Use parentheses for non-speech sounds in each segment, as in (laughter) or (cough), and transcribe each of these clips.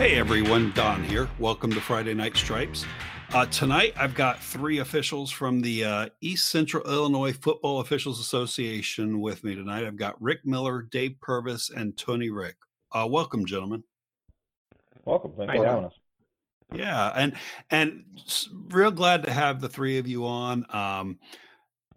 Hey everyone, Don here. Welcome to Friday Night Stripes. Uh, tonight I've got three officials from the uh, East Central Illinois Football Officials Association with me tonight. I've got Rick Miller, Dave Purvis, and Tony Rick. Uh, welcome, gentlemen. Welcome. Thanks for having us. Yeah, and and real glad to have the three of you on. Um,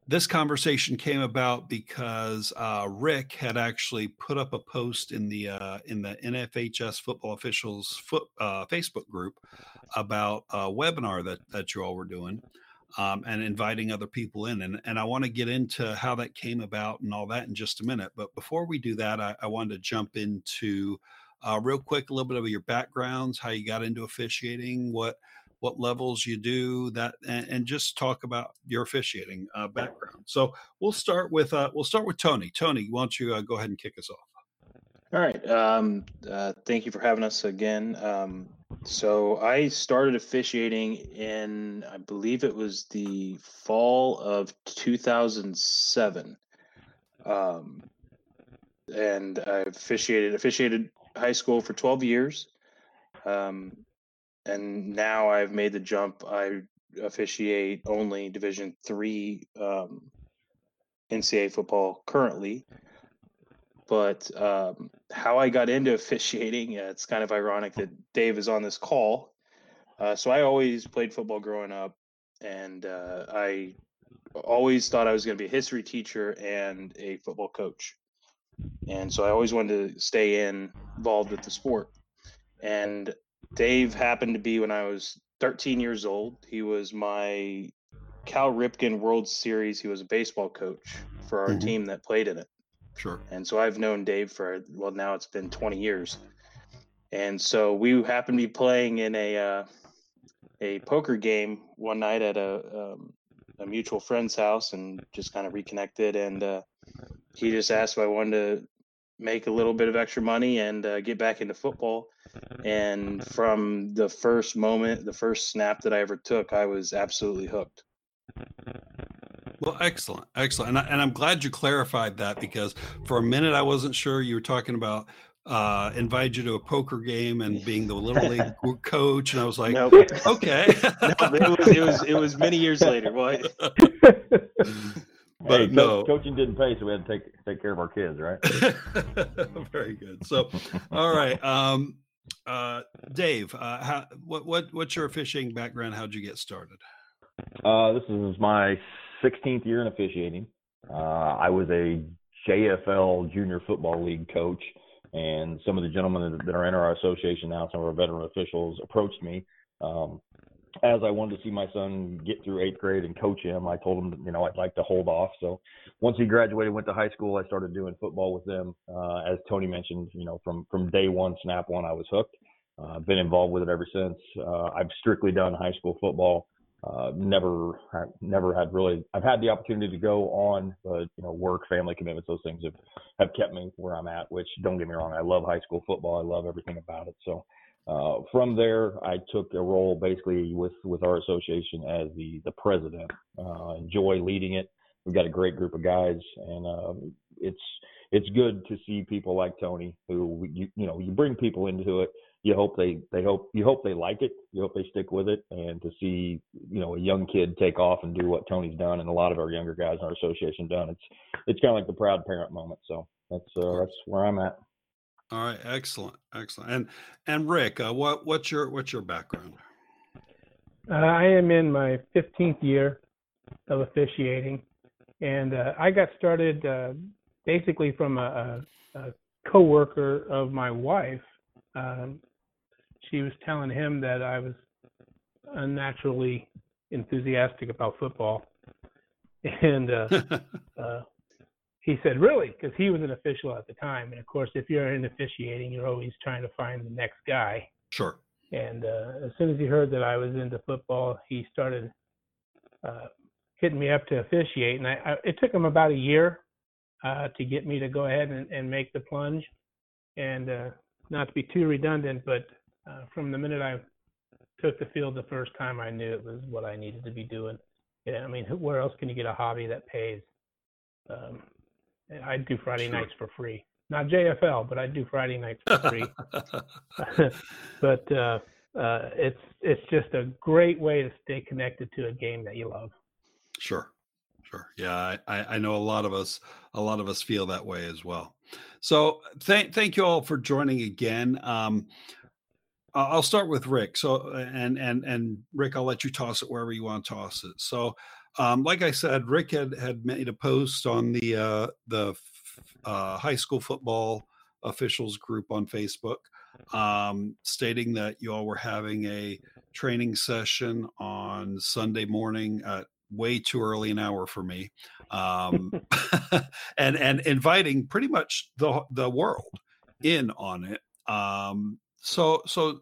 this conversation came about because uh, Rick had actually put up a post in the uh, in the NFHS football officials foot, uh, Facebook group about a webinar that that you all were doing um, and inviting other people in, and and I want to get into how that came about and all that in just a minute. But before we do that, I, I wanted to jump into uh, real quick a little bit of your backgrounds, how you got into officiating, what what levels you do that and, and just talk about your officiating uh, background. So we'll start with uh, we'll start with tony. Tony why don't you uh, go ahead and kick us off? All right um, uh, thank you for having us again. Um, so i started officiating in i believe it was the fall of 2007 um, and i officiated officiated high school for 12 years. Um, and now I've made the jump. I officiate only Division three um, NCAA football currently. But um, how I got into officiating, uh, it's kind of ironic that Dave is on this call. Uh, so I always played football growing up, and uh, I always thought I was going to be a history teacher and a football coach. And so I always wanted to stay in, involved with the sport. And Dave happened to be when I was 13 years old. He was my Cal Ripken World Series. He was a baseball coach for our mm-hmm. team that played in it. Sure. And so I've known Dave for well now it's been 20 years. And so we happened to be playing in a uh, a poker game one night at a um, a mutual friend's house and just kind of reconnected and uh, he just asked if I wanted to make a little bit of extra money and uh, get back into football. And from the first moment, the first snap that I ever took, I was absolutely hooked. Well, excellent, excellent, and, I, and I'm glad you clarified that because for a minute I wasn't sure you were talking about uh, invited you to a poker game and being the little league (laughs) coach, and I was like, nope. okay. (laughs) no, it was it was it was many years later. Boy. (laughs) But hey, no, coaching didn't pay, so we had to take take care of our kids, right? (laughs) Very good. So, all right, um, uh, Dave, uh, how, what what what's your fishing background? How'd you get started? Uh, this is my 16th year in officiating. Uh, I was a JFL Junior Football League coach, and some of the gentlemen that are in our association now, some of our veteran officials, approached me. Um, as I wanted to see my son get through eighth grade and coach him, I told him, you know, I'd like to hold off. So once he graduated, went to high school, I started doing football with them. Uh, as Tony mentioned, you know, from from day one, snap one, I was hooked. Uh, been involved with it ever since. Uh, I've strictly done high school football. Uh, never, never had really. I've had the opportunity to go on, but you know, work, family commitments, those things have have kept me where I'm at. Which don't get me wrong, I love high school football. I love everything about it. So uh, from there, I took a role basically with, with our association as the, the president. Uh, enjoy leading it. We've got a great group of guys, and uh, it's it's good to see people like Tony, who you you know you bring people into it. You hope they they hope you hope they like it. You hope they stick with it, and to see you know a young kid take off and do what Tony's done, and a lot of our younger guys in our association done. It's it's kind of like the proud parent moment. So that's uh, that's where I'm at. All right, excellent, excellent. And and Rick, uh, what what's your what's your background? Uh, I am in my 15th year of officiating, and uh, I got started uh, basically from a, a, a coworker of my wife. Um, she was telling him that I was unnaturally enthusiastic about football, (laughs) and uh, (laughs) uh, he said, really? Because he was an official at the time. And of course, if you're in officiating, you're always trying to find the next guy. Sure. And uh, as soon as he heard that I was into football, he started uh, hitting me up to officiate. And I, I, it took him about a year uh, to get me to go ahead and, and make the plunge. And uh, not to be too redundant, but uh, from the minute I took the field the first time, I knew it was what I needed to be doing. Yeah, I mean, where else can you get a hobby that pays? Um, I do Friday sure. nights for free. not JFL, but I'd do Friday nights for free. (laughs) but uh, uh, it's it's just a great way to stay connected to a game that you love. Sure, sure. Yeah, I, I know a lot of us a lot of us feel that way as well. So thank thank you all for joining again. Um, I'll start with Rick. So and and and Rick, I'll let you toss it wherever you want to toss it. So, um, like I said, Rick had had made a post on the uh, the uh, high school football officials group on Facebook, um, stating that you all were having a training session on Sunday morning at way too early an hour for me, um, (laughs) (laughs) and and inviting pretty much the the world in on it. Um, so so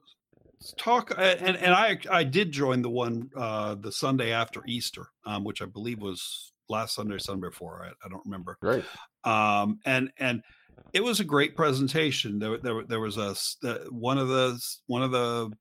talk and and I I did join the one uh, the Sunday after Easter, um, which I believe was last Sunday, Sunday before. I, I don't remember. Right. Um, and and it was a great presentation. There there there was a one of the one of the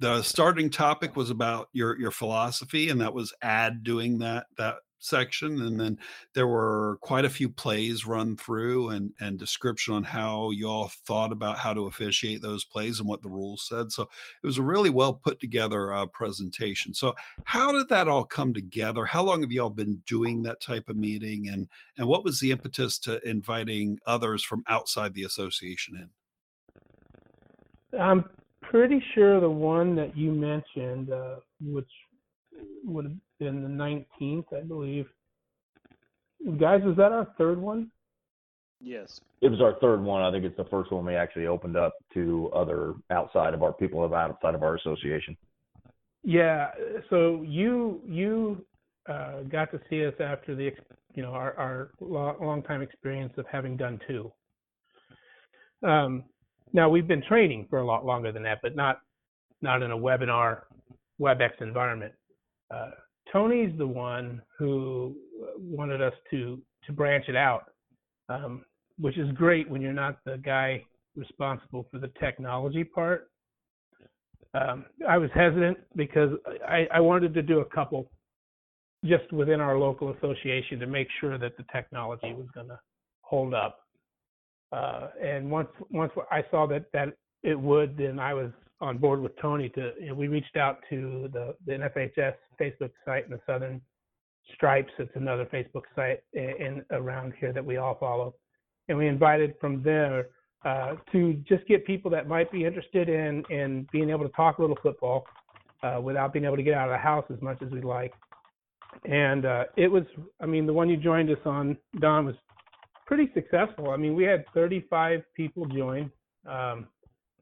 the starting topic was about your your philosophy, and that was ad doing that that section and then there were quite a few plays run through and and description on how you all thought about how to officiate those plays and what the rules said so it was a really well put together uh, presentation. So how did that all come together? How long have you all been doing that type of meeting and and what was the impetus to inviting others from outside the association in? I'm pretty sure the one that you mentioned uh, which would have been the 19th, I believe. Guys, is that our third one? Yes. It was our third one. I think it's the first one we actually opened up to other outside of our people of outside of our association. Yeah. So you you uh, got to see us after the you know our our long time experience of having done two. Um, now we've been training for a lot longer than that, but not not in a webinar WebEx environment. Uh, Tony's the one who wanted us to to branch it out, um, which is great when you're not the guy responsible for the technology part. Um, I was hesitant because I, I wanted to do a couple just within our local association to make sure that the technology was going to hold up. Uh, and once once I saw that that it would, then I was on board with Tony to you know, we reached out to the the NFHS Facebook site and the Southern Stripes. It's another Facebook site in, in around here that we all follow, and we invited from there uh, to just get people that might be interested in in being able to talk a little football uh, without being able to get out of the house as much as we like. And uh, it was, I mean, the one you joined us on, Don, was pretty successful. I mean, we had 35 people join. Um,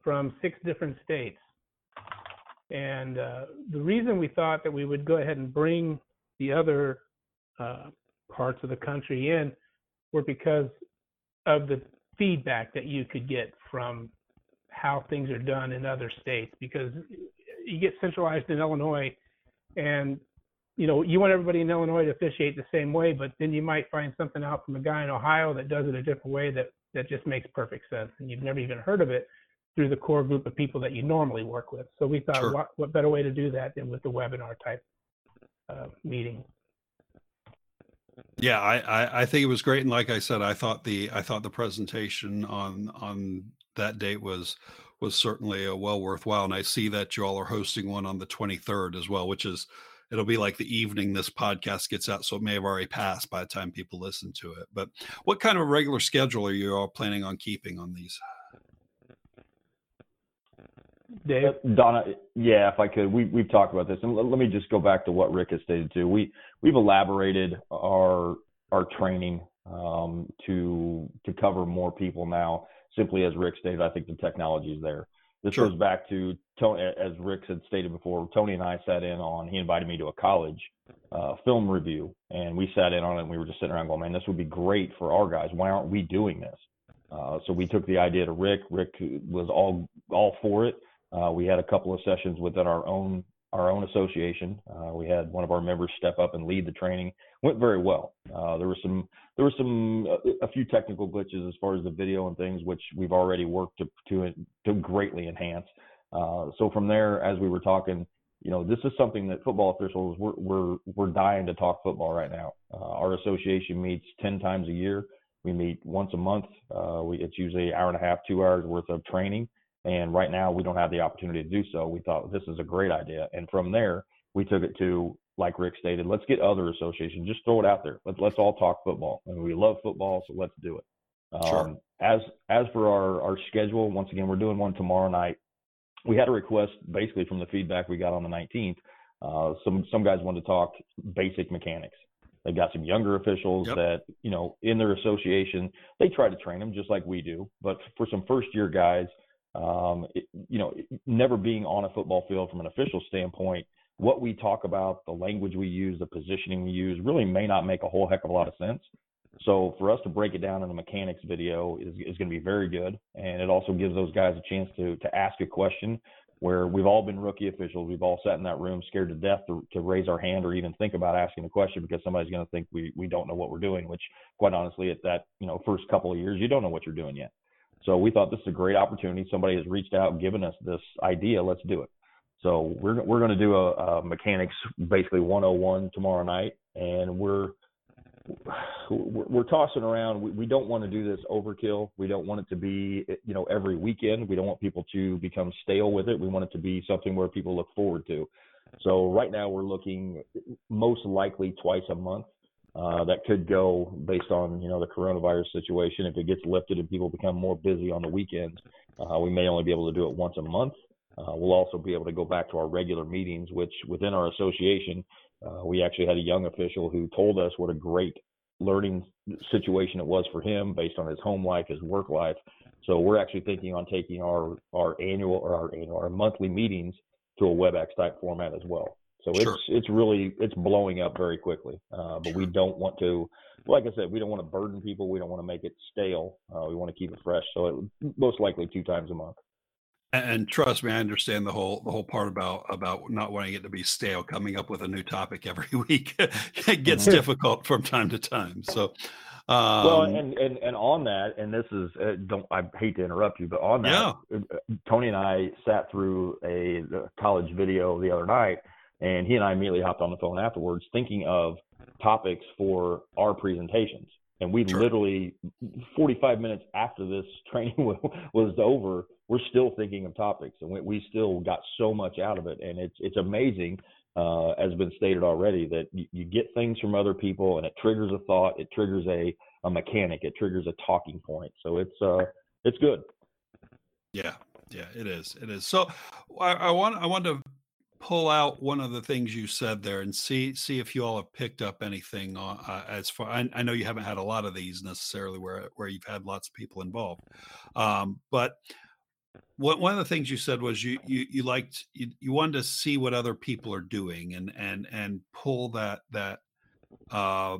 from six different states. And uh, the reason we thought that we would go ahead and bring the other uh, parts of the country in were because of the feedback that you could get from how things are done in other states. Because you get centralized in Illinois, and you know you want everybody in Illinois to officiate the same way, but then you might find something out from a guy in Ohio that does it a different way that that just makes perfect sense, and you've never even heard of it through the core group of people that you normally work with. So we thought, sure. what, what better way to do that than with the webinar type uh, meeting? Yeah, I, I, I think it was great, and like I said, I thought the I thought the presentation on on that date was was certainly a well worthwhile. And I see that you all are hosting one on the 23rd as well, which is it'll be like the evening this podcast gets out, so it may have already passed by the time people listen to it. But what kind of regular schedule are you all planning on keeping on these? Dave? Uh, Donna, yeah, if I could, we we've talked about this, and let, let me just go back to what Rick has stated too. We we've elaborated our our training um, to to cover more people now. Simply as Rick stated, I think the technology is there. This sure. goes back to Tony, as Rick had stated before. Tony and I sat in on. He invited me to a college uh, film review, and we sat in on it. and We were just sitting around going, "Man, this would be great for our guys. Why aren't we doing this?" Uh, so we took the idea to Rick. Rick was all all for it. Uh, we had a couple of sessions within our own our own association. Uh, we had one of our members step up and lead the training. Went very well. Uh, there was some there were some uh, a few technical glitches as far as the video and things, which we've already worked to to to greatly enhance. Uh, so from there, as we were talking, you know, this is something that football officials we're we're we're dying to talk football right now. Uh, our association meets ten times a year. We meet once a month. We, it's usually an hour and a half, two hours worth of training. And right now, we don't have the opportunity to do so. We thought this is a great idea. And from there, we took it to, like Rick stated, let's get other associations. Just throw it out there. Let's, let's all talk football. And we love football, so let's do it. Um, Sure. As as for our, our schedule, once again, we're doing one tomorrow night. We had a request basically from the feedback we got on the 19th. Uh, some some guys wanted to talk basic mechanics. They got some younger officials Yep. that you know in their association they try to train them just like we do. But for some first year guys, um, it, you know, never being on a football field from an official standpoint, what we talk about, the language we use, the positioning we use, really may not make a whole heck of a lot of sense. So for us to break it down in a mechanics video is, is going to be very good, and it also gives those guys a chance to to ask a question where we've all been rookie officials. We've all sat in that room scared to death to, to raise our hand or even think about asking a question because somebody's going to think we we don't know what we're doing. Which, quite honestly, at that you know first couple of years, you don't know what you're doing yet. So we thought this is a great opportunity. Somebody has reached out and given us this idea. Let's do it. So we're we're going to do a, a mechanics basically 101 tomorrow night, and we're we're, we're tossing around. We, we don't want to do this overkill. We don't want it to be you know every weekend. We don't want people to become stale with it. We want it to be something where people look forward to. So right now we're looking most likely twice a month. Uh, that could go based on you know the coronavirus situation. If it gets lifted and people become more busy on the weekends, uh, we may only be able to do it once a month. Uh, we'll also be able to go back to our regular meetings, which within our association, uh, we actually had a young official who told us what a great learning situation it was for him based on his home life, his work life. So we're actually thinking on taking our our annual or our annual our monthly meetings to a WebEx type format as well. So Sure. it's it's really it's blowing up very quickly. Uh, but we don't want to, like I said, we don't want to burden people. We don't want to make it stale. Uh, we want to keep it fresh. So it, most likely two times a month. And, and trust me, I understand the whole the whole part about about not wanting it to be stale. Coming up with a new topic every (laughs) week it gets Mhm. difficult from time to time. So, um, well, and, and and on that, and this is uh, don't I hate to interrupt you, but on that, Yeah. uh, Tony and I sat through a college video the other night, and he and I immediately hopped on the phone afterwards, thinking of topics for our presentations. And we Sure. literally, 45 minutes after this (laughs) training was over, we're still thinking of topics, and we, we still got so much out of it. And it's it's amazing, uh, as been stated already, that you, you get things from other people, and it triggers a thought, it triggers a a mechanic, it triggers a talking point. So it's uh it's good. Yeah, yeah, it is. It is. So I, I want I want to pull out one of the things you said there and see see if you all have picked up anything on, uh, as far. I, I know you haven't had a lot of these necessarily where where you've had lots of people involved, um, but what one of the things you said was you you you liked you, you wanted to see what other people are doing and and and pull that that uh,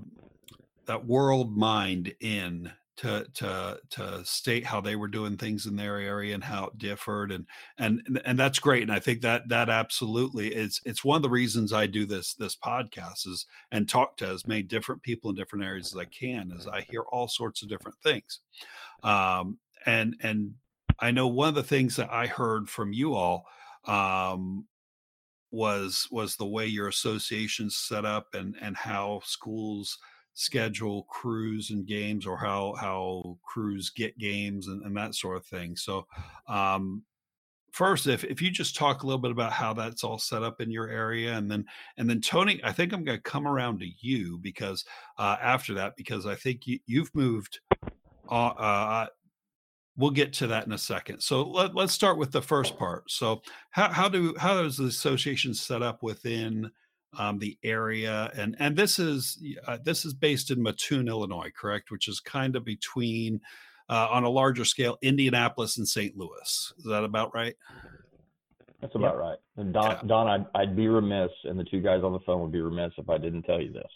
that world mind in to to to state how they were doing things in their area and how it differed and and and that's great and I think that that absolutely is it's one of the reasons I do this this podcast is and talk to as many different people in different areas as I can as I hear all sorts of different things. Um and and I know one of the things that I heard from you all um was was the way your association's set up and and how schools schedule crews and games or how how crews get games and, and that sort of thing. So um first if if you just talk a little bit about how that's all set up in your area and then and then tony i think i'm going to come around to you because uh after that because i think you, you've moved uh, uh we'll get to that in a second. So let, let's start with the first part. So how, how do how is the association set up within um, the area and and this is uh, this is based in mattoon illinois correct which is kind of between uh, on a larger scale indianapolis and st louis is that about right That's about right. And Don, Yeah. Don, I'd, I'd be remiss, and the two guys on the phone would be remiss if I didn't tell you this.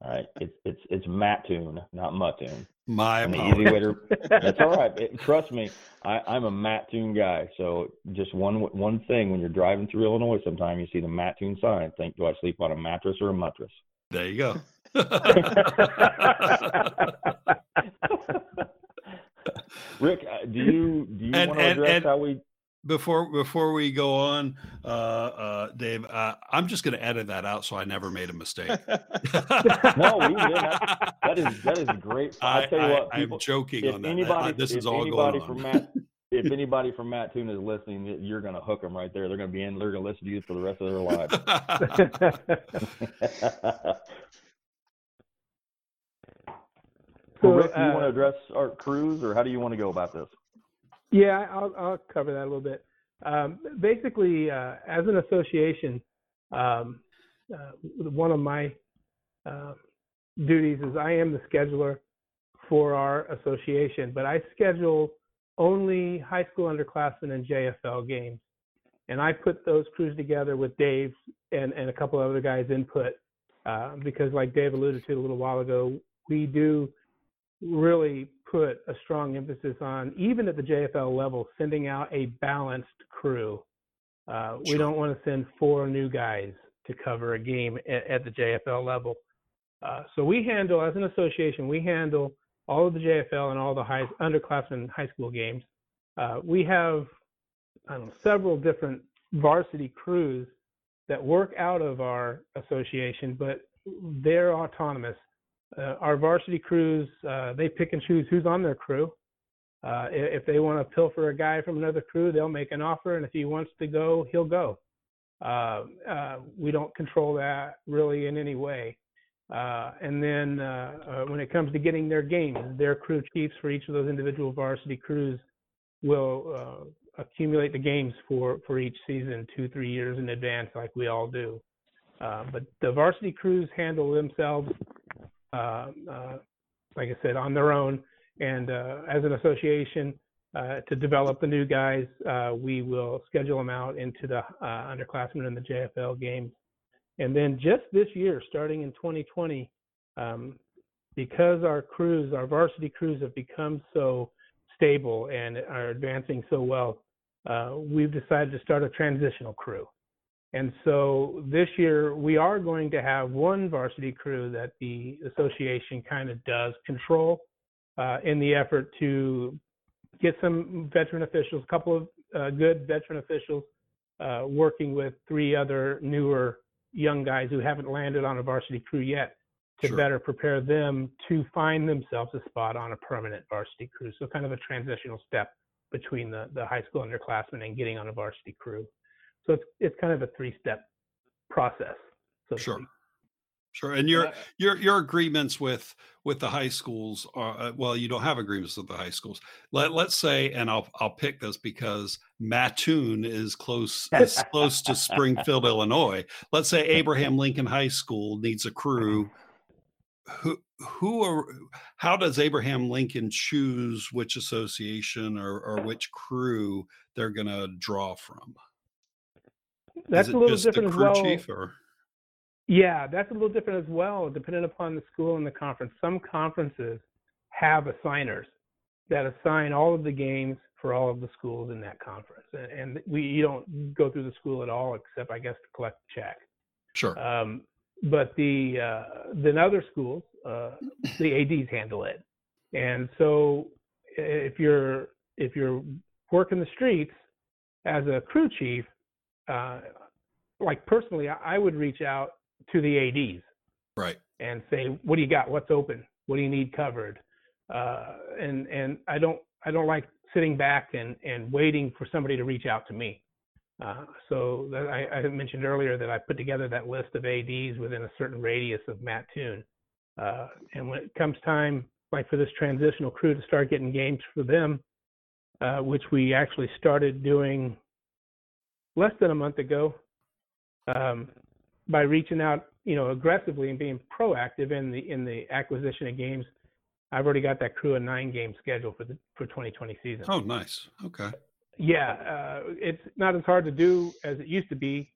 All right, it's it's it's Mattoon, not Mattoon. My And the easy way to That's all right. It- trust me, I, I'm a Mattoon guy. So just one one thing: when you're driving through Illinois, sometime you see the Mattoon sign. Think, do I sleep on a mattress or a mattress? there you go (laughs) (laughs) Rick, uh, do you do you And- want to and- address and- how we before before we go on, uh, uh, Dave, uh, I'm just going to edit that out so I never made a mistake. (laughs) no, that, that is that is great. I, tell you I, what, people, I'm joking on that. Anybody, this is all going on. From Matt, (laughs) if anybody from Mattoon is listening, you're going to hook them right there. They're going to be in. They're going to listen to you for the rest of their lives. (laughs) so, Rick, do you uh, want to address our crews, or how do you want to go about this? Yeah, I'll, I'll cover that a little bit. Um, basically, uh, as an association, um, uh, one of my uh, duties is I am the scheduler for our association, but I schedule only high school underclassmen and JFL games. And I put those crews together with Dave and, and a couple other guys' input uh, because, like Dave alluded to a little while ago, we do really put a strong emphasis on, even at the JFL level, sending out a balanced crew. Uh, sure. We don't want to send four new guys to cover a game at, at the JFL level. Uh, so we handle, as an association, we handle all of the JFL and all the high, underclassmen high school games. Uh, we have know, several different varsity crews that work out of our association, but they're autonomous uh, our varsity crews uh, they pick and choose who's on their crew. Uh, if they want to pilfer a guy from another crew, they'll make an offer, and if he wants to go, he'll go. Uh, uh, we don't control that really in any way. Uh, and then when it comes to getting their games, their crew chiefs for each of those individual varsity crews will accumulate the games for for each season, two three years in advance, like we all do. but the varsity crews handle themselves like I said, on their own. And uh, as an association, to develop the new guys, we will schedule them out into the underclassmen and the JFL games. And then just this year, starting in 2020, um, because our crews, our varsity crews, have become so stable and are advancing so well, uh, we've decided to start a transitional crew. And so this year we are going to have one varsity crew that the association kind of does control uh, in the effort to get some veteran officials, a couple of uh, good veteran officials, uh, working with three other newer young guys who haven't landed on a varsity crew yet to sure. better prepare them to find themselves a spot on a permanent varsity crew. So kind of a transitional step between the, the high school underclassmen and getting on a varsity crew. So it's it's kind of a three step process. So sure. Sure, and your your your agreements with with the high schools are uh, well, you don't have agreements with the high schools. Let let's say, and I'll I'll pick this because Mattoon is close is (laughs) close to Springfield, Illinois. Let's say Abraham Lincoln High School needs a crew. Who who are how does Abraham Lincoln choose which association or or which crew they're going to draw from? That's a little different as well. Chief, or? Yeah, that's a little different as well, depending upon the school and the conference. Some conferences have assigners that assign all of the games for all of the schools in that conference, and, we you don't go through the school at all except I guess to collect the check. Sure. Um, but the uh, then other schools, uh, the ADs handle it, and so if you're if you're working the streets as a crew chief, uh, like personally, I would reach out to the ADs, right, and say, "What do you got? What's open? What do you need covered?" Uh, and and I don't I don't like sitting back and and waiting for somebody to reach out to me. Uh, so I, I, mentioned earlier that I put together that list of ADs within a certain radius of Mattoon. Uh, and when it comes time, like for this transitional crew, to start getting games for them, uh, which we actually started doing less than a month ago um, by reaching out, you know, aggressively and being proactive in the in the acquisition of games. I've already got that crew a nine game schedule for the for 2020 season. Oh, nice. Okay. Yeah, uh, it's not as hard to do as it used to be.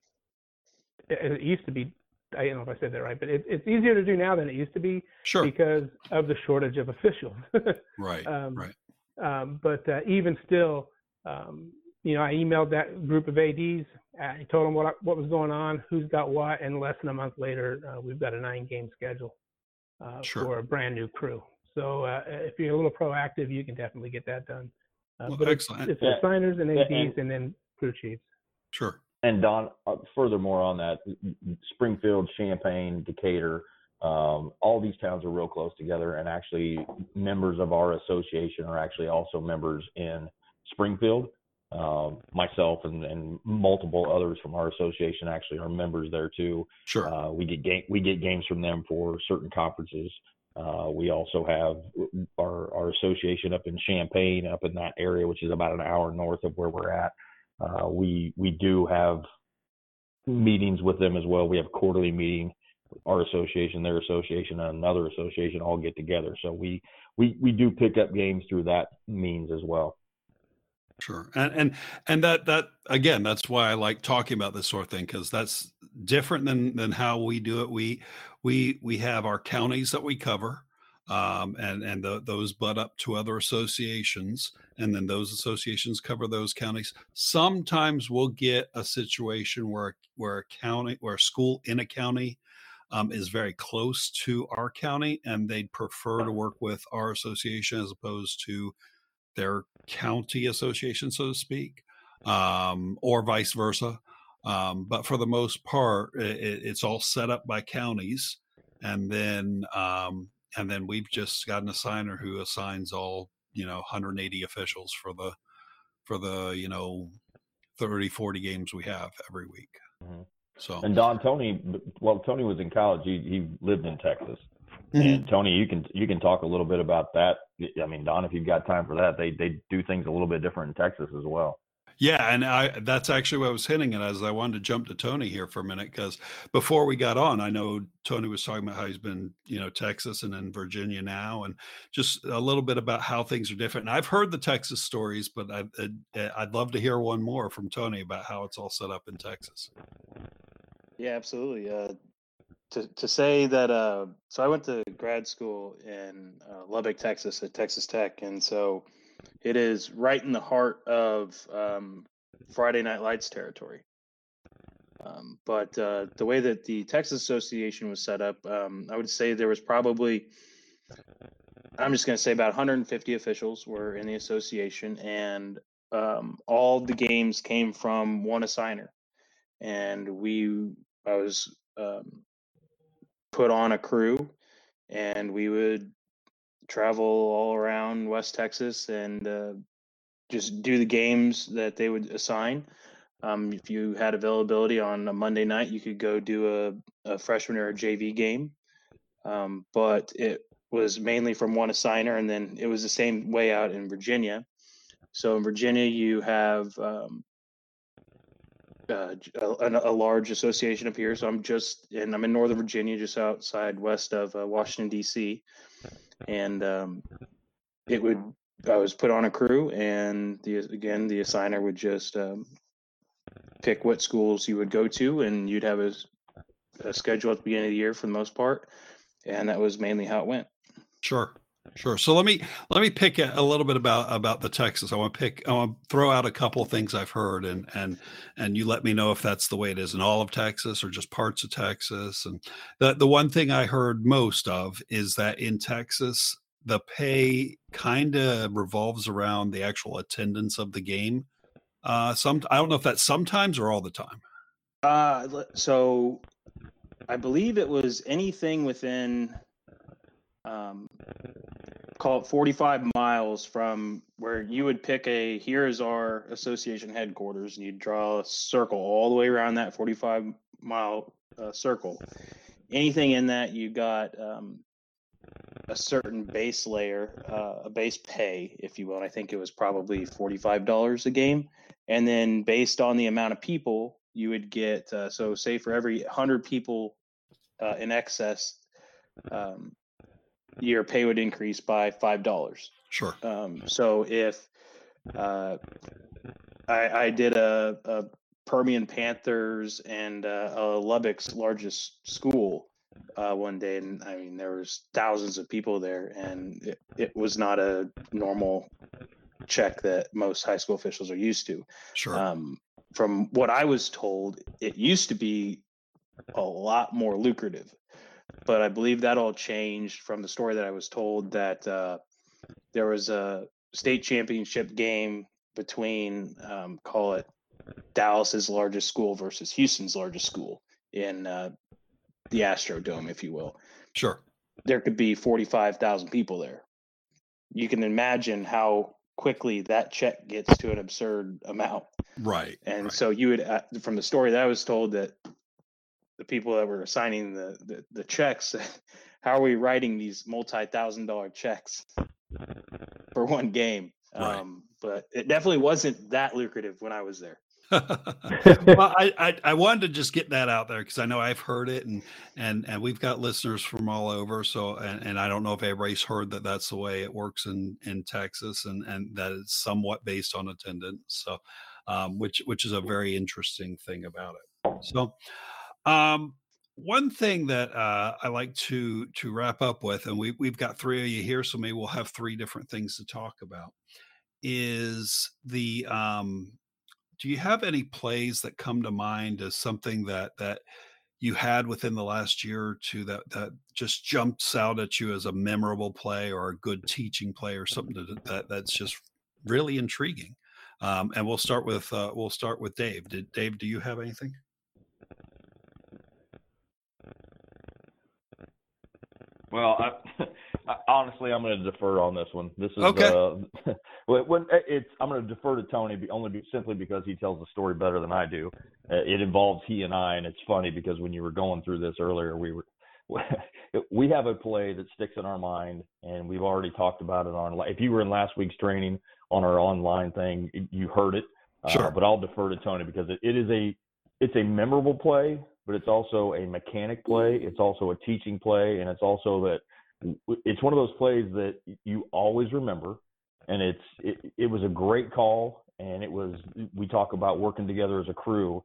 As it used to be, I don't know if I said that right, but it, it's easier to do now than it used to be. Sure. Because of the shortage of officials. (laughs) right. Um, right. Um, but uh, even still, um, you know, I emailed that group of ADs. I told them what what was going on, who's got what, and less than a month later, uh, we've got a nine-game schedule uh, sure. for a brand new crew. So uh, if you're a little proactive, you can definitely get that done. Uh, well, but excellent. it's, it's yeah. signers and ADs, and, and then crew chiefs. Sure. And Don, uh, furthermore on that, Springfield, Champaign, Decatur, um, all these towns are real close together, and actually members of our association are actually also members in Springfield. Um, myself and, and multiple others from our association actually are members there too. Sure. Uh, we get game, we get games from them for certain conferences. Uh, we also have our, our association up in Champaign, up in that area, which is about an hour north of where we're at. Uh, we we do have meetings with them as well. We have quarterly meeting. Our association, their association, and another association all get together. So we we we do pick up games through that means as well. Sure. And and and that that again, that's why I like talking about this sort of thing because that's different than than how we do it. We we we have our counties that we cover, um, and and the, those butt up to other associations, and then those associations cover those counties. Sometimes we'll get a situation where where a county where a school in a county um, is very close to our county, and they'd prefer to work with our association as opposed to their county association, so to speak, um, or vice versa. Um, but for the most part, it, it's all set up by counties, and then um, and then we've just got an assigner who assigns all you know 180 officials for the for the you know 30 40 games we have every week. Mm-hmm. So and Don Tony, well Tony was in college. He he lived in Texas. Mm-hmm. And Tony, you can you can talk a little bit about that. I mean, Don, if you've got time for that, they they do things a little bit different in Texas as well. Yeah, and I that's actually what I was hitting it as I wanted to jump to Tony here for a minute because before we got on, I know Tony was talking about how he's been, you know, Texas and in Virginia now, and just a little bit about how things are different. And I've heard the Texas stories, but I, I'd, I'd love to hear one more from Tony about how it's all set up in Texas. Yeah, absolutely. Uh, to to say that uh, so I went to grad school in uh, Lubbock, Texas, at Texas Tech, and so it is right in the heart of um, Friday Night Lights territory. Um, but uh, the way that the Texas Association was set up, um, I would say there was probably, I'm just going to say about 150 officials were in the association, and um, all the games came from one assigner. And we, I was um, put on a crew and we would travel all around West Texas and uh, just do the games that they would assign. Um, if you had availability on a Monday night, you could go do a, a freshman or a JV game. Um, but it was mainly from one assigner, and then it was the same way out in Virginia. So in Virginia, you have um, uh, a, a, large association up here. So I'm just, and I'm in Northern Virginia, just outside west of uh, Washington D.C. And um, it would, I was put on a crew, and the again the assigner would just um, pick what schools you would go to, and you'd have a, a schedule at the beginning of the year for the most part, and that was mainly how it went. Sure. Sure. So let me let me pick a, a, little bit about about the Texas. I want to pick. I want to throw out a couple of things I've heard, and and and you let me know if that's the way it is in all of Texas or just parts of Texas. And the the one thing I heard most of is that in Texas the pay kind of revolves around the actual attendance of the game. Uh, some I don't know if that's sometimes or all the time. Uh, so I believe it was anything within um, call it 45 miles from where you would pick a here's our association headquarters and you draw a circle all the way around that 45 mile uh, circle. Anything in that you got um, a certain base layer uh, a base pay if you will and i think it was probably $45 a game. And then based on the amount of people you would get uh, so say for every 100 people uh, in excess um, your pay would increase by five dollars. Sure. Um, so if uh, I, I, did a, a, Permian Panthers and uh, a Lubbock's largest school uh, one day, and I mean there was thousands of people there, and it, it, was not a normal check that most high school officials are used to. Sure. Um, from what I was told, it used to be a lot more lucrative but I believe that all changed from the story that I was told that uh, there was a state championship game between, um, call it Dallas's largest school versus Houston's largest school in uh, the Astrodome, if you will. Sure. There could be 45,000 people there. You can imagine how quickly that check gets to an absurd amount. Right. And right. so you would, uh, from the story that I was told, that the people that were signing the, the, the checks, (laughs) how are we writing these multi thousand dollar checks (laughs) for one game? Right. Um, but it definitely wasn't that lucrative when I was there. (laughs) well, I, I, I wanted to just get that out there because I know I've heard it and and and we've got listeners from all over. So and, and I don't know if everybody's heard that that's the way it works in in Texas and and that it's somewhat based on attendance. So um, which which is a very interesting thing about it. So um, one thing that uh, I like to to wrap up with, and we we've got three of you here, so maybe we'll have three different things to talk about. Is the um, do you have any plays that come to mind as something that that you had within the last year or two that that just jumps out at you as a memorable play or a good teaching play or something that, that that's just really intriguing um, and we'll start with uh, we'll start with dave did dave do you have anything Well, I, (laughs) I, honestly, I'm going to defer on this one. This is Okay. uh, (laughs) when it's I'm going to defer to Tony only be, simply because he tells the story better than I do. Uh, it involves he and I, and it's funny because when you were going through this earlier, we were (laughs) we have a play that sticks in our mind, and we've already talked about it on. If you were in last week's training on our online thing, you heard it. Sure. Uh, but I'll defer to Tony because it, it is a it's a memorable play, but it's also a mechanic play. It's also a teaching play, and it's also that it's one of those plays that you always remember. And it's it, it was a great call, and it was we talk about working together as a crew.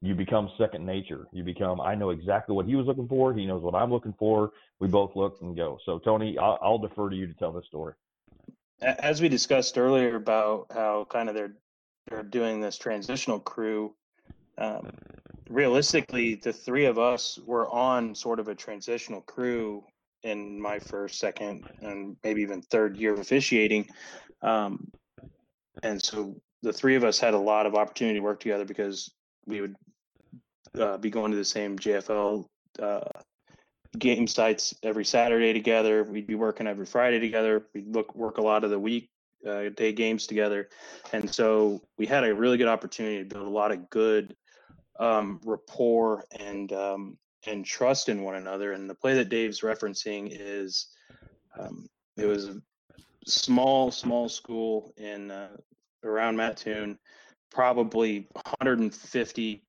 You become second nature. You become I know exactly what he was looking for. He knows what I'm looking for. We both look and go. So Tony, I'll, I'll defer to you to tell this story. As we discussed earlier about how kind of they're they're doing this transitional crew, um, realistically, the three of us were on sort of a transitional crew in my first, second, and maybe even third year of officiating. Um, and so the three of us had a lot of opportunity to work together because we would uh, be going to the same JFL uh, game sites every Saturday together. We'd be working every Friday together. We'd look work a lot of the week uh, day games together, and so we had a really good opportunity to build a lot of good um, rapport and um, and trust in one another. And the play that Dave's referencing is um, it was a small small school in uh, around Mattoon, probably 150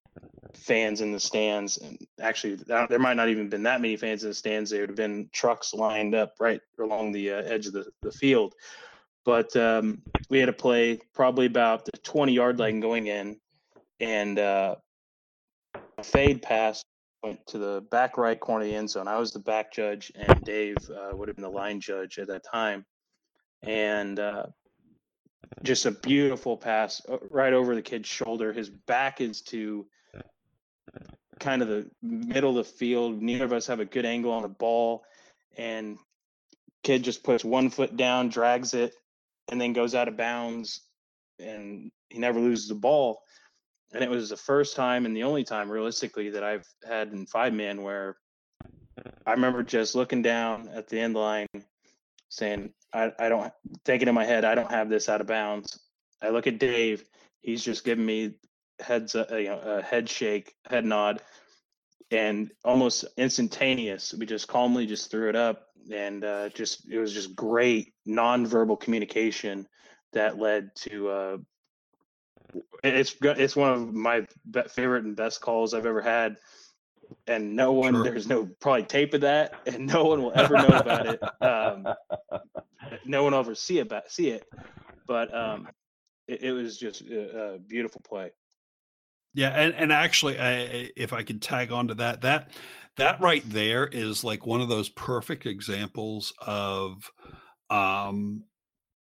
fans in the stands and actually there might not even been that many fans in the stands there would have been trucks lined up right along the uh, edge of the, the field but um, we had a play probably about the 20 yard line going in and uh, fade pass went to the back right corner of the end zone i was the back judge and dave uh, would have been the line judge at that time and uh, just a beautiful pass uh, right over the kid's shoulder his back is to kind of the middle of the field. Neither of us have a good angle on the ball, and kid just puts one foot down, drags it, and then goes out of bounds, and he never loses the ball. And it was the first time and the only time, realistically, that I've had in five man where I remember just looking down at the end line, saying, "I, I don't," thinking in my head, "I don't have this out of bounds." I look at Dave; he's just giving me heads uh, you know a head shake head nod and almost instantaneous we just calmly just threw it up and uh, just it was just great nonverbal communication that led to uh, it's it's one of my favorite and best calls I've ever had. And no one Sure. there's no probably tape of that (laughs) and no one will (laughs) ever know about it. Um, no one will ever see about see it. But um, it, it was just a, a beautiful play. Yeah, and and actually, I, I- if I could tag on to that, that that right there is like one of those perfect examples of um,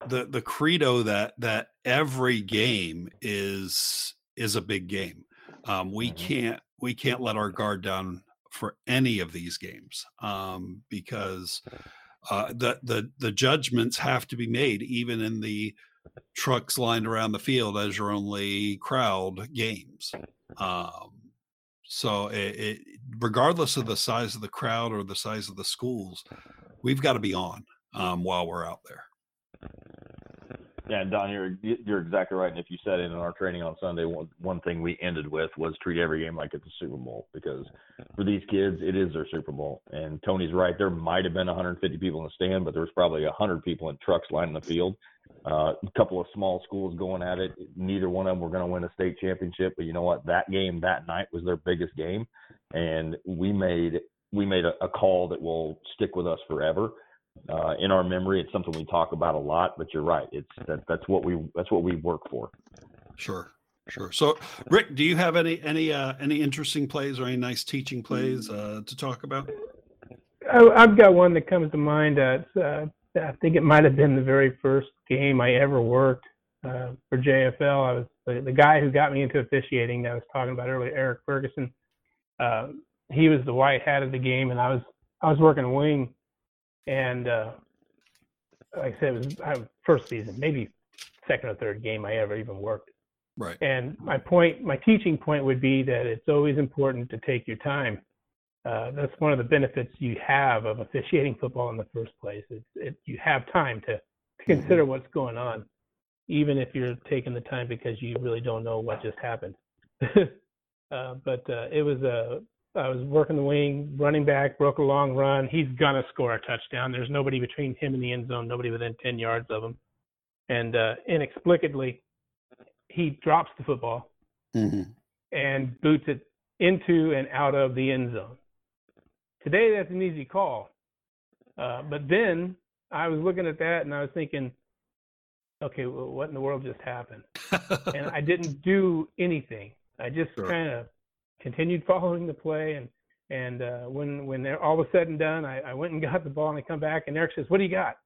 the the credo that that every game is is a big game. Um, we Mhm. can't we can't let our guard down for any of these games um, because uh, the the the judgments have to be made even in the trucks lined around the field as your only crowd games. Um, so it, it, regardless of the size of the crowd or the size of the schools, we've got to be on um, while we're out there. Yeah, Don, you're you're exactly right. And if you said it in our training on Sunday, one one thing we ended with was treat every game like it's a Super Bowl because for these kids, it is their Super Bowl. And Tony's right. There might have been 150 people in the stand, but there was probably 100 people in trucks lining the field. Uh, a couple of small schools going at it. Neither one of them were going to win a state championship, but you know what? That game that night was their biggest game, and we made we made a, a call that will stick with us forever uh, in our memory. It's something we talk about a lot, but you're right. It's that, that's what we that's what we work for. Sure, sure. So, Rick, do you have any any uh, any interesting plays or any nice teaching plays uh, to talk about? I've got one that comes to mind. Uh, uh, I think it might have been the very first game I ever worked uh, for JFL. I was the, the, guy who got me into officiating that I was talking about earlier, Eric Ferguson. Uh, he was the white hat of the game, and I was I was working wing and uh, like I said, it was I, first season, maybe second or third game I ever even worked. Right. And my point, my teaching point would be that it's always important to take your time. Uh, that's one of the benefits you have of officiating football in the first place. It's, it, you have time to, to mm-hmm. consider mm-hmm. what's going on, even if you're taking the time because you really don't know what just happened. (laughs) uh, but uh, it was a I was working the wing, running back, broke a long run. He's gonna score a touchdown. There's nobody between him and the end zone, nobody within 10 yards of him. And uh, inexplicably, he drops the football mm-hmm. and boots it into and out of the end zone. Today, that's an easy call. Uh, but then I was looking at that and I was thinking, okay, well, what in the world just happened? (laughs) and I didn't do anything. I just sure. kind of continued following the play and and uh, when when all was said and done, I, I went and got the ball and I come back and Eric says, "What do you got?"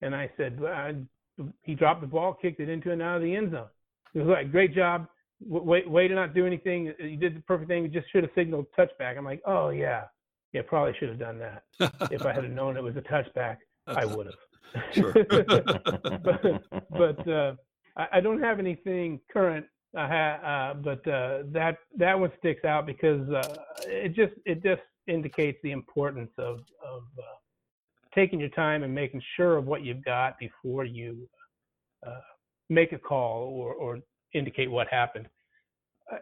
And I said, well, "He dropped the ball, kicked it into and out of the end zone." He was like, "Great job, way way to not do anything. You did the perfect thing. You just should have signaled touchback." I'm like, "Oh yeah, yeah, probably should have done that. (laughs) if I had known it was a touchback, I would have." Sure. (laughs) but but uh, I, I don't have anything current uh, but uh, that that one sticks out because uh, it just it just indicates the importance of of uh, taking your time and making sure of what you've got before you uh, make a call or or indicate what happened.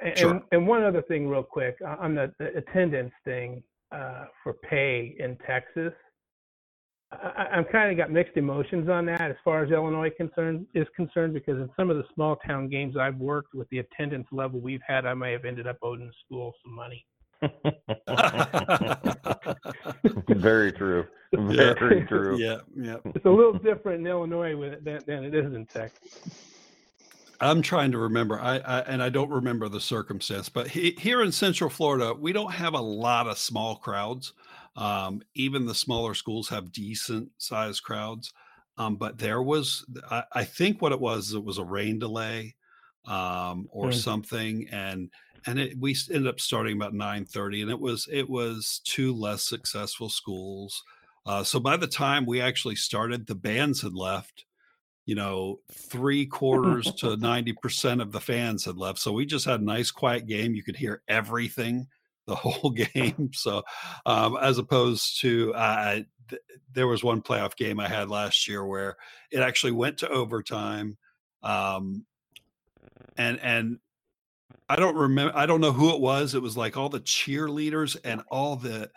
And, sure. and one other thing, real quick, on the, the attendance thing for pay in Texas. I, I'm kind of got mixed emotions on that as far as Illinois concerned is concerned because in some of the small town games I've worked with the attendance level we've had, I may have ended up owing the school some money. (laughs) Very true. (laughs) Very yeah. true. (laughs) Yeah, yeah. It's a little different in Illinois with it than, than it is in Texas. I'm trying to remember. I, I, and I don't remember the circumstance, but he, here in Central Florida, we don't have a lot of small crowds. Um, even the smaller schools have decent sized crowds. Um, but there was, I, I, think what it was, it was a rain delay um, or mm. something, and and it, we ended up starting about nine thirty, and it was it was two less successful schools. Uh, so by the time we actually started, the bands had left. You know, three quarters (laughs) to ninety percent of the fans had left. So we just had a nice, quiet game. You could hear everything the whole (laughs) game. So, um, as opposed to uh, th- there was one playoff game I had last year where it actually went to overtime, um, and and I don't remember. I don't know who it was. It was like all the cheerleaders and all the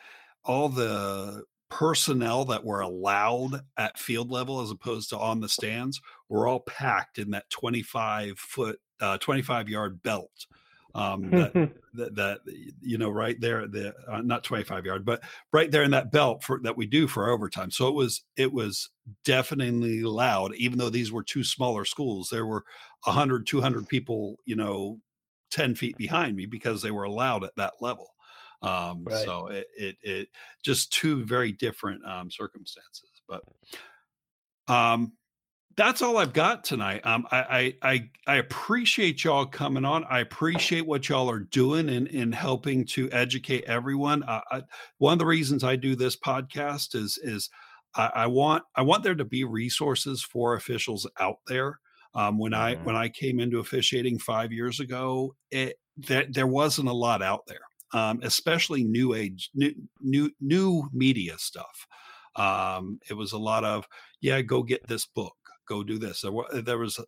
all the personnel that were allowed at field level as opposed to on the stands were all packed in that 25 foot uh, 25 yard belt um, (laughs) that, that, that, you know right there the uh, not 25 yard but right there in that belt for that we do for overtime so it was it was definitely loud even though these were two smaller schools there were 100 200 people you know 10 feet behind me because they were allowed at that level um, right. so it, it, it just two very different um, circumstances but um that's all I've got tonight. Um, I, I I appreciate y'all coming on. I appreciate what y'all are doing in in helping to educate everyone. Uh, I, one of the reasons I do this podcast is is I, I, want I want there to be resources for officials out there. Um, when I Mhm. when I came into officiating five years ago, it there, there wasn't a lot out there, um, especially new age, new new new media stuff. Um, it was a lot of yeah, go get this book, go do this. There, wa- there was a,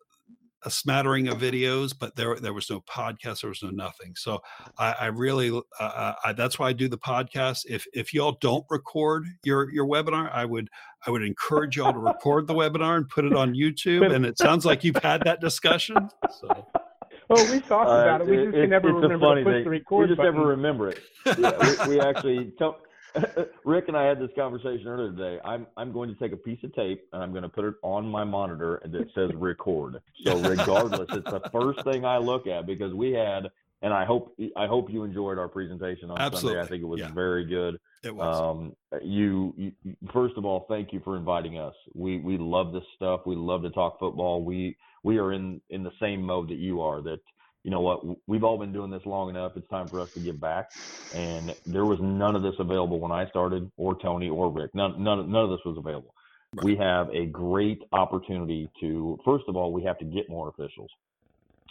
a smattering of videos, but there there was no podcast, there was no nothing. So I, I really uh, uh, I, that's why I do the podcast. If if y'all don't record your your webinar, I would I would encourage y'all to record the webinar and put it on YouTube. And it sounds like you've had that discussion. So Oh, we talked Uh, about it. We just it- can never remember to push thing. the We just button. never remember it. (laughs) Yeah, we, we actually tell, (laughs) Rick and I had this conversation earlier today. I'm I'm going to take a piece of tape and I'm going to put it on my monitor and it says record. So regardless, it's the first thing I look at because we had and I hope I hope you enjoyed our presentation on Absolutely. Sunday. I think it was Yeah. very good. it was. Um, you, you first of all, thank you for inviting us. We we love this stuff. We love to talk football. We we are in in the same mode that you are. That you know what we've all been doing this long enough. It's time for us to give back. And there was none of this available when I started, or Tony, or Rick. None none none of this was available. Right. We have a great opportunity to. First of all, we have to get more officials.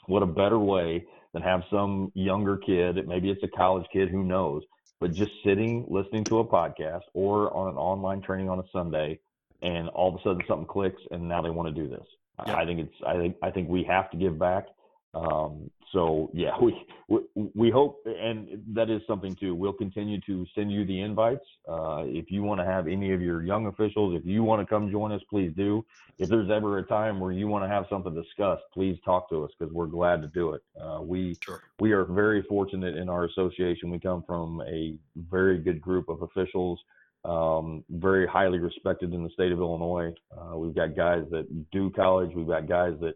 What a better way than have some younger kid, maybe it's a college kid, who knows, but just sitting listening to a podcast or on an online training on a Sunday, and all of a sudden something clicks, and now they want to do this. I- Yep. I think it's I think I think we have to give back. Um, so yeah, (laughs) we, we we hope, and that is something too. We'll continue to send you the invites. Uh, if you want to have any of your young officials, if you want to come join us, please do. If there's ever a time where you want to have something discussed, please talk to us because we're glad to do it. Uh, we Sure. we are very fortunate in our association. We come from a very good group of officials, um, very highly respected in the state of Illinois. Uh, we've got guys that do college. We've got guys that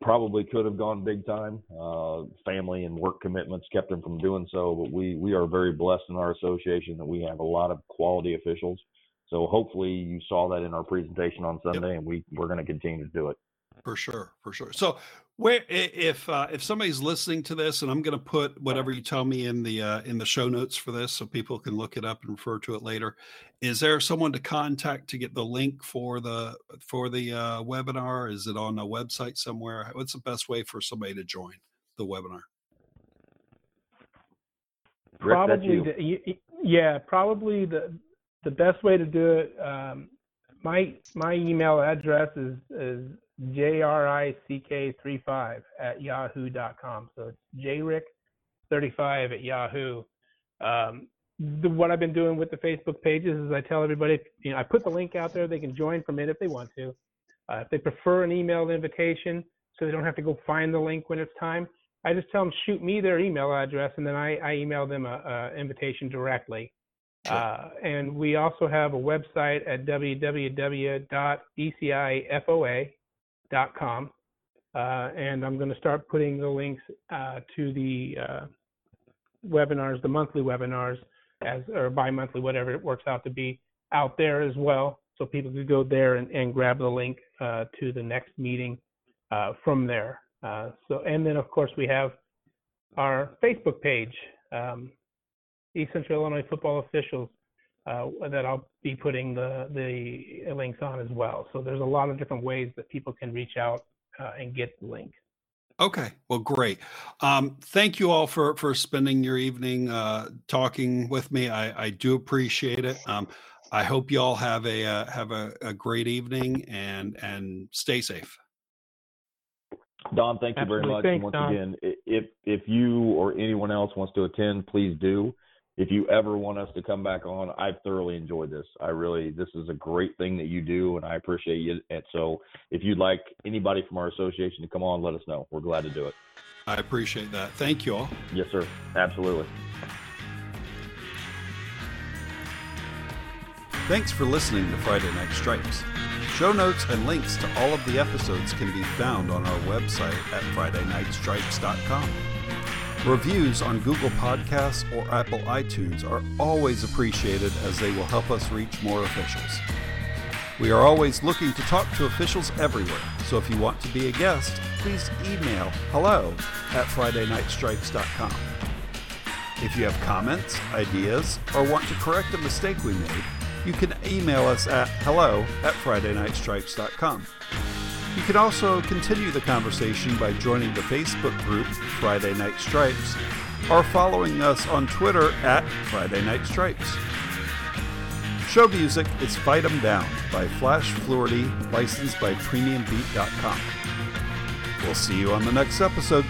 probably could have gone big time. Uh, family and work commitments kept them from doing so. But we we are very blessed in our association that we have a lot of quality officials. So hopefully you saw that in our presentation on Sunday, and we we're going to continue to do it. For sure, for sure. So, where if uh, if somebody's listening to this, and I'm going to put whatever you tell me in the uh, in the show notes for this, so people can look it up and refer to it later. Is there someone to contact to get the link for the for the uh, webinar? Is it on a website somewhere? What's the best way for somebody to join the webinar? Rick, probably you. the, y- y- yeah probably the the best way to do it um, my my email address is is jrick35 at yahoo.com so it's jrick35 at yahoo um, the, what i've been doing with the facebook pages is i tell everybody you know i put the link out there they can join from it if they want to uh, if they prefer an emailed invitation so they don't have to go find the link when it's time I just tell them shoot me their email address, and then I, I email them a, a invitation directly. Sure. Uh, and we also have a website at www.dcifoa.com. Uh, and I'm going to start putting the links uh, to the uh, webinars, the monthly webinars, as or bi-monthly, whatever it works out to be, out there as well, so people could go there and, and grab the link uh, to the next meeting uh, from there. Uh, so, and then of course we have our Facebook page, um, East Central Illinois Football Officials, uh, that I'll be putting the the links on as well. So there's a lot of different ways that people can reach out uh, and get the link. Okay, well, great. Um, thank you all for for spending your evening uh, talking with me. I, I do appreciate it. Um, I hope you all have a uh, have a, a great evening and and stay safe. Don, thank you very much. Thanks, and once Don. again, if if you or anyone else wants to attend, please do. If you ever want us to come back on, I've thoroughly enjoyed this. I really, this is a great thing that you do, and I appreciate you. And so, if you'd like anybody from our association to come on, let us know. We're glad to do it. I appreciate that. Thank you all. Yes, sir. Absolutely. Thanks for listening to Friday Night Stripes. Show notes and links to all of the episodes can be found on our website at FridayNightStripes.com. Reviews on Google Podcasts or Apple iTunes are always appreciated as they will help us reach more officials. We are always looking to talk to officials everywhere, so if you want to be a guest, please email hello at FridayNightStripes.com. If you have comments, ideas, or want to correct a mistake we made, you can email us at hello at FridayNightStripes.com. You can also continue the conversation by joining the Facebook group Friday Night Stripes or following us on Twitter at Friday Night Stripes. Show music is Fight 'em Down by Flash Fluorty, licensed by PremiumBeat.com. We'll see you on the next episode.